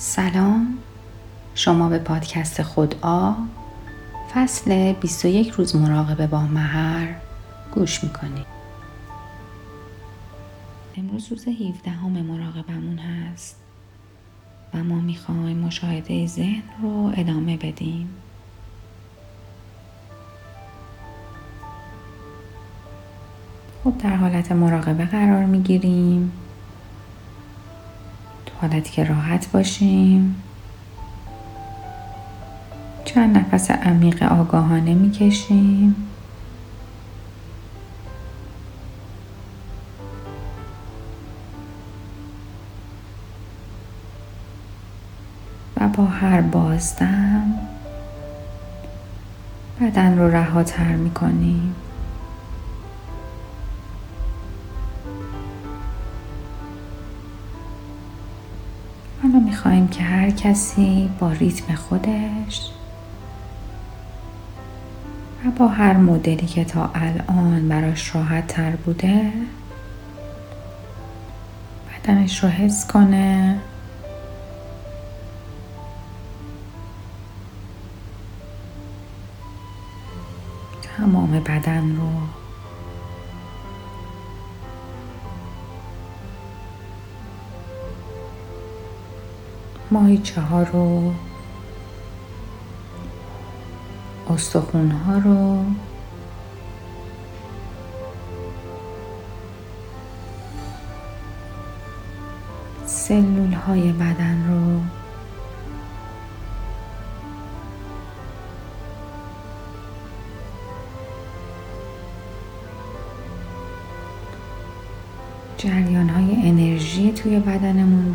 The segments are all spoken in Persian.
سلام. شما به پادکست خودآ فصل 21 روز مراقبه با مهر گوش می‌کنید. امروز روز 17 همه مراقبمون هست و ما می‌خوایم مشاهده ذهن رو ادامه بدیم. خب در حالت مراقبه قرار می‌گیریم. حالتی که راحت باشیم. چند نفس عمیق آگاهانه می‌کشیم. و با هر بازدم بدن رو رهاتر می‌کنیم. می‌خوایم که هر کسی با ریتم خودش و با هر مدلی که تا الان براش راحت تر بوده بدنش رو حس کنه. تمام بدن رو ماهیچه ها رو استخون ها رو. سلول های بدن رو. جریان های انرژی توی بدنمون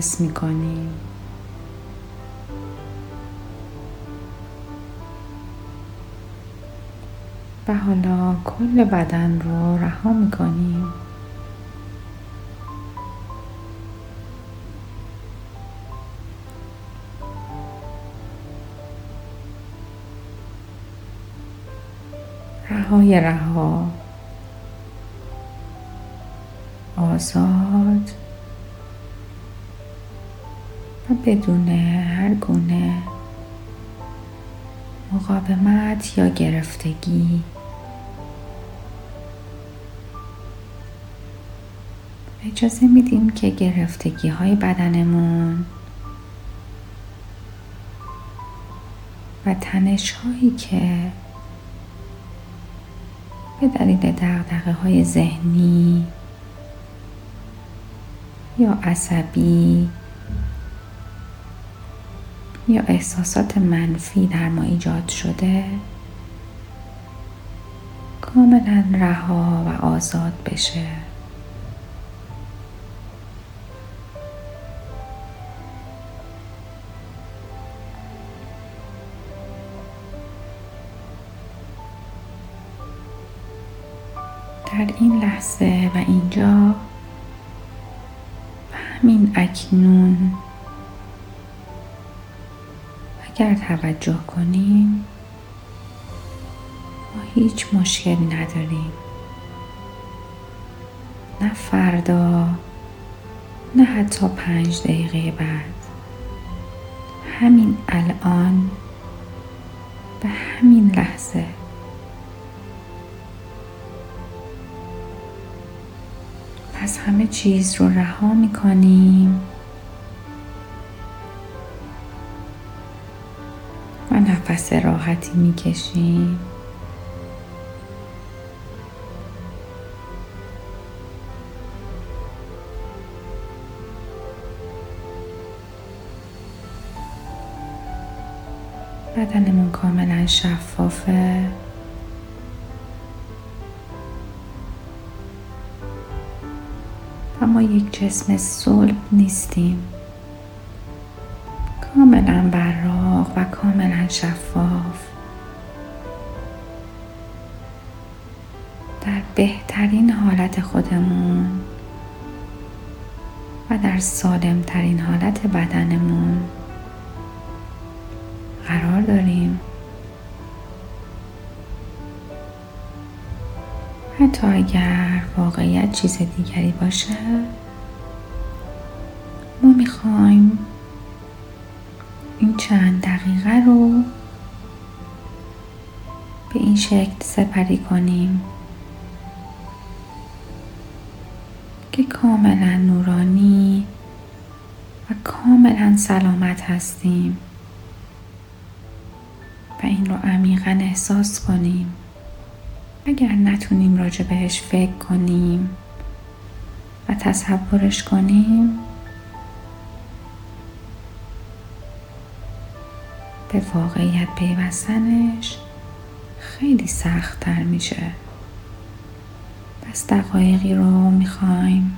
حس می کنیم و حالا کل بدن رو رها می کنیم رهای رها آزاد بدون هر گونه مقاومت یا گرفتگی. اجازه میدیم که گرفتگی های بدنمون و تنش هایی که به دلیل دقدقه های ذهنی یا عصبی یا احساسات منفی در ما ایجاد شده؟ کاملا رها و آزاد بشه. در این لحظه و اینجا و همین اکنون اگر توجه کنیم ما هیچ مشکلی نداریم. نه فردا نه حتی پنج دقیقه بعد. همین الان به همین لحظه. پس همه چیز رو رها می کنیم نفس راحتی می‌کشیم بدنمون کاملا شفافه. و ما یک جسم صلب نیستیم. کاملا شفاف. در بهترین حالت خودمون و در سالمترین حالت بدنمون قرار داریم حتی اگر واقعیت چیز دیگری باشه ما می‌خوایم این چند دقیقه رو به این شکل سپری کنیم که کاملا نورانی و کاملا سلامت هستیم و این رو عمیقا احساس کنیم. اگر نتونیم راجع بهش فکر کنیم و تصورش کنیم به واقعیت پیوستنش خیلی سخت تر میشه. پس دقایقی رو می‌خوایم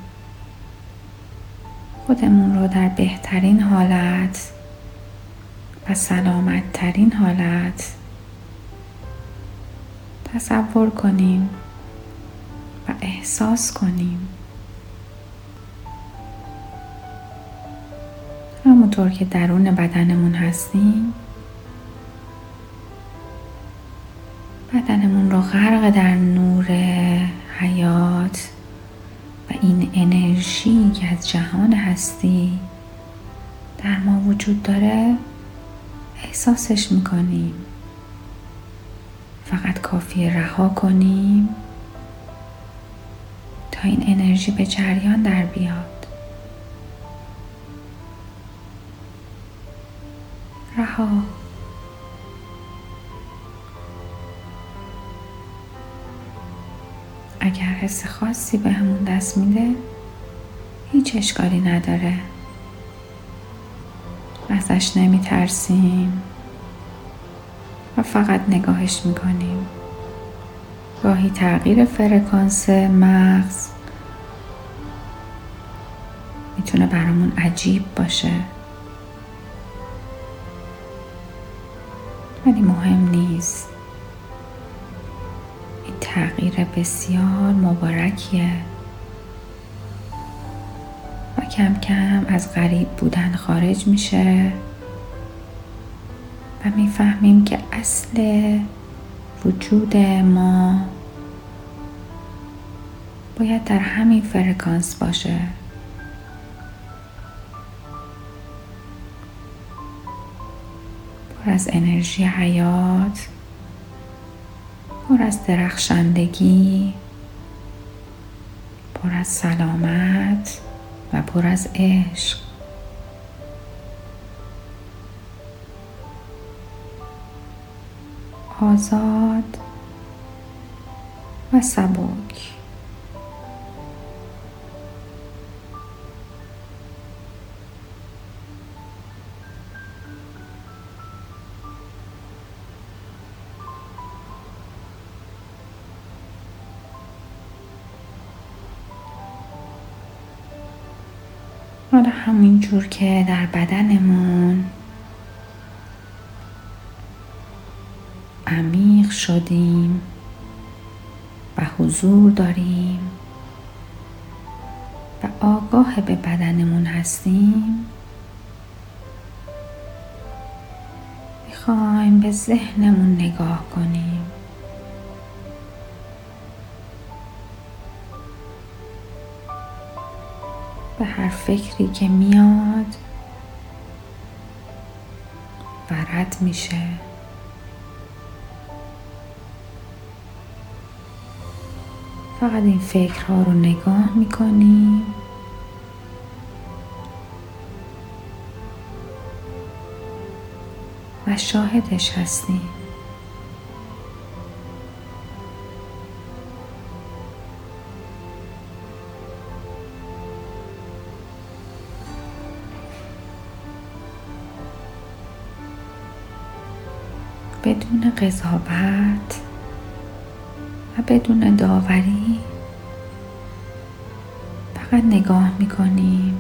خودمون رو در بهترین حالت و سلامت ترین حالت تصور کنیم و احساس کنیم. همونطور که درون بدنمون هستیم بدنمون رو غرق در نور حیات و این انرژی که از جهان هستی در ما وجود داره احساسش می‌کنیم. فقط کافی رها کنیم تا این انرژی به جریان در بیاد. رها. اگر حس خاصی به همون دست میده هیچ اشکالی نداره. ازش نمی ترسیم و فقط نگاهش می‌کنیم. گاهی تغییر فرکانس مغز می‌تونه برامون عجیب باشه. ولی مهم نیست. تغییر بسیار مبارکیه. و کم کم از غریب بودن خارج میشه و می‌فهمیم که اصل وجود ما باید در همین فرکانس باشه. پر از انرژی حیات پر از درخشندگی پر از سلامت و پر از عشق. آزاد و سبک. حالا همین جور که در بدنمون. عمیق شدیم و حضور داریم و آگاه به بدنمون هستیم. می‌خوایم به ذهنمون نگاه کنیم. به هر فکری که میاد و رد میشه. فقط این فکرها رو نگاه می‌کنیم و شاهدش هستیم بدون قضاوت و بدون داوری فقط نگاه می‌کنیم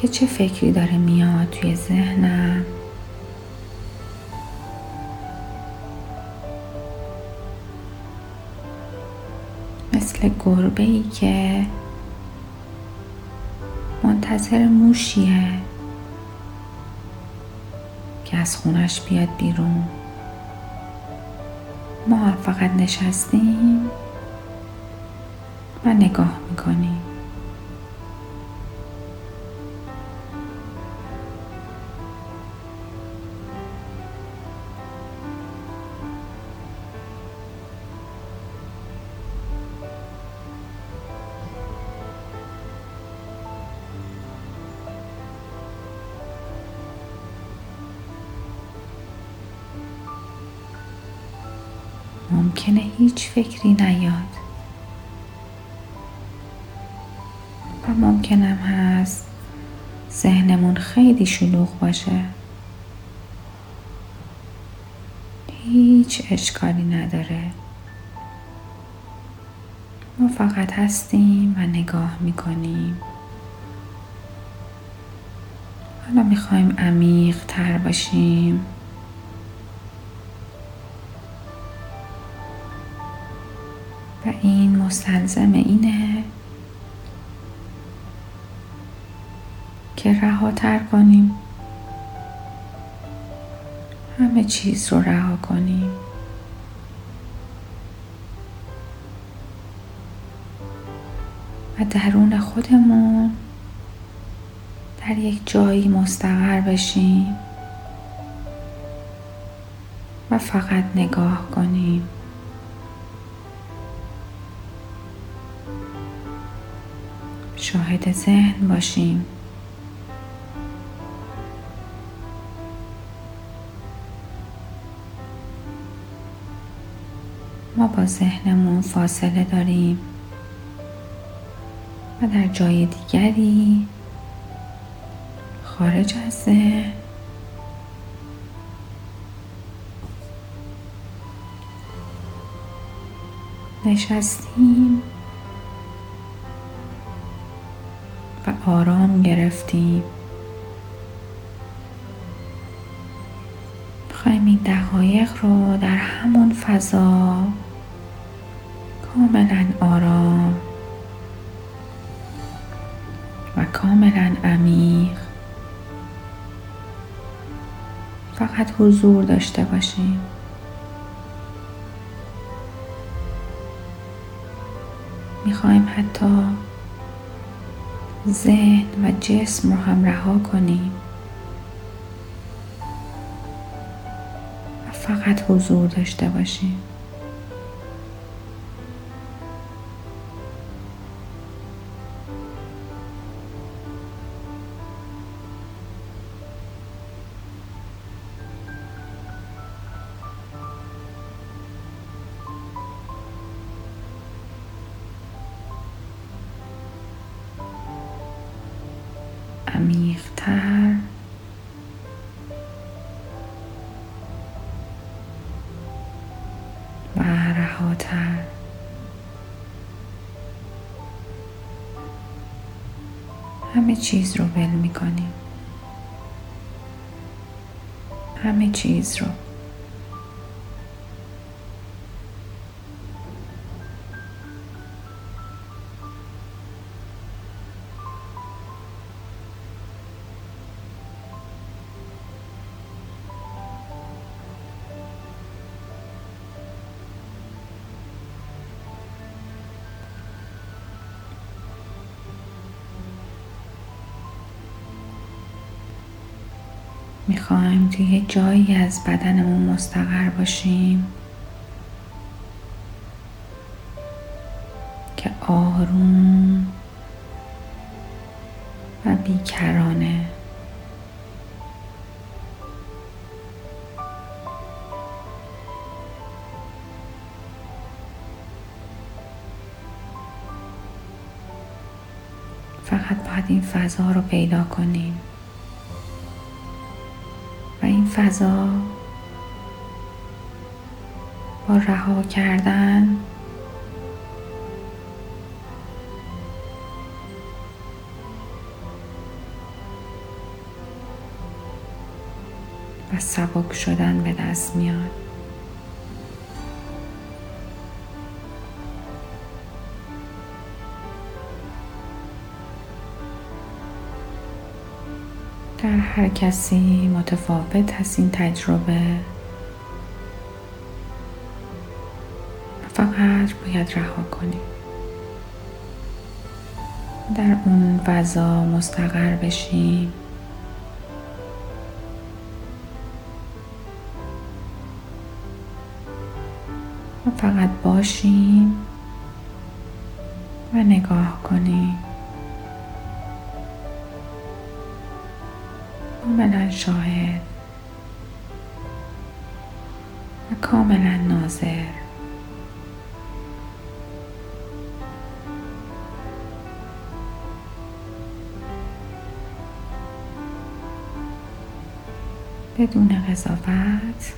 که چه فکری داره میاد توی ذهنم. مثل گربه ای که منتظر موشیه. از خونش بیاد بیرون. ما فقط نشستیم و نگاه می‌کنیم. هیچ فکری نیاد. و ممکنم هست ذهنمون خیلی شلوغ باشه. هیچ اشکالی نداره. ما فقط هستیم و نگاه می‌کنیم. حالا می‌خوایم عمیق تر باشیم. مستلزم اینه که رهاتر کنیم. همه چیز رو رها کنیم. و درون خودمون در یک جایی مستقر بشیم و فقط نگاه کنیم. شاهد ذهن باشیم. ما با ذهنمون فاصله داریم و در جای دیگری خارج از ذهن نشستیم. و آرام گرفتیم می‌خوایم این دقایق رو در همون فضا کاملا آرام و کاملا عمیق فقط حضور داشته باشیم می‌خوایم حتی ذهن و جسم رو هم رها کنیم و فقط حضور داشته باشیم عمیقتر و رهاتر همه چیز رو ول می‌کنیم. همه چیز رو. توی جایی از بدنمون مستقر باشیم که آروم و بیکرانه. فقط باید این فضا رو پیدا کنیم. فضا با رها کردن. و سبک شدن به دست میاد. در هر کسی متفاوت هست این تجربه. فقط باید رها کنیم. در اون فضا مستقر بشیم. فقط باشیم و نگاه کنیم. کاملا شاهد و کاملا ناظر. بدون قضاوت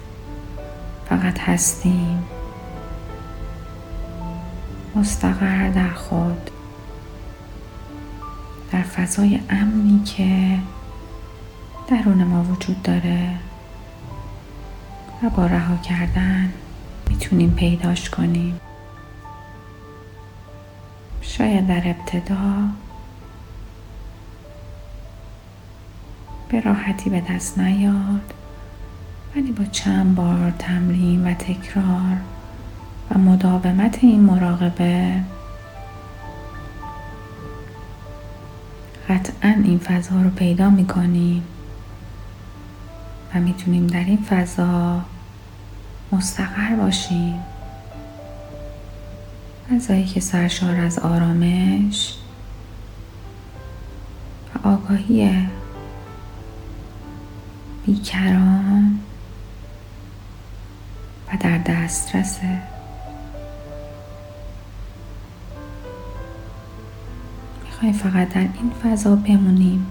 فقط هستیم. مستقر در خود در فضای امنی که درون ما وجود داره. و با رها کردن می‌تونیم پیداش کنیم. شاید در ابتدا به راحتی به دست نیاد ولی با چند بار تمرین و تکرار و مداومت این مراقبه قطعا این فضا رو پیدا می‌کنیم. و می‌تونیم در این فضا مستقر باشیم. فضایی که سرشار از آرامش و آگاهی بیکران و در دسترسه می‌خوایم فقط در این فضا بمونیم.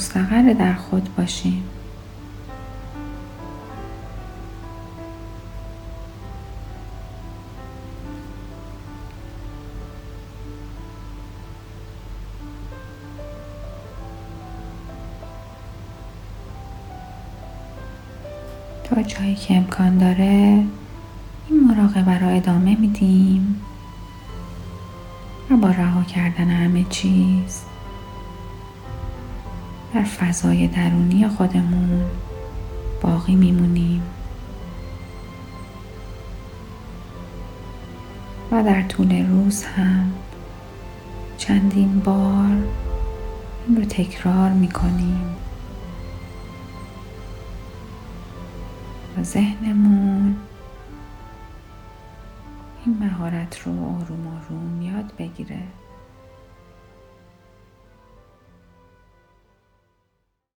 مستقر در خود باشیم. تا جایی که امکان داره این مراقبه را ادامه میدیم و با رها کردن همه چیز. در فضای درونی خودمون باقی میمونیم. و در طول روز هم چندین بار این رو تکرار می‌کنیم. و ذهنمون این مهارت رو آروم آروم یاد بگیره.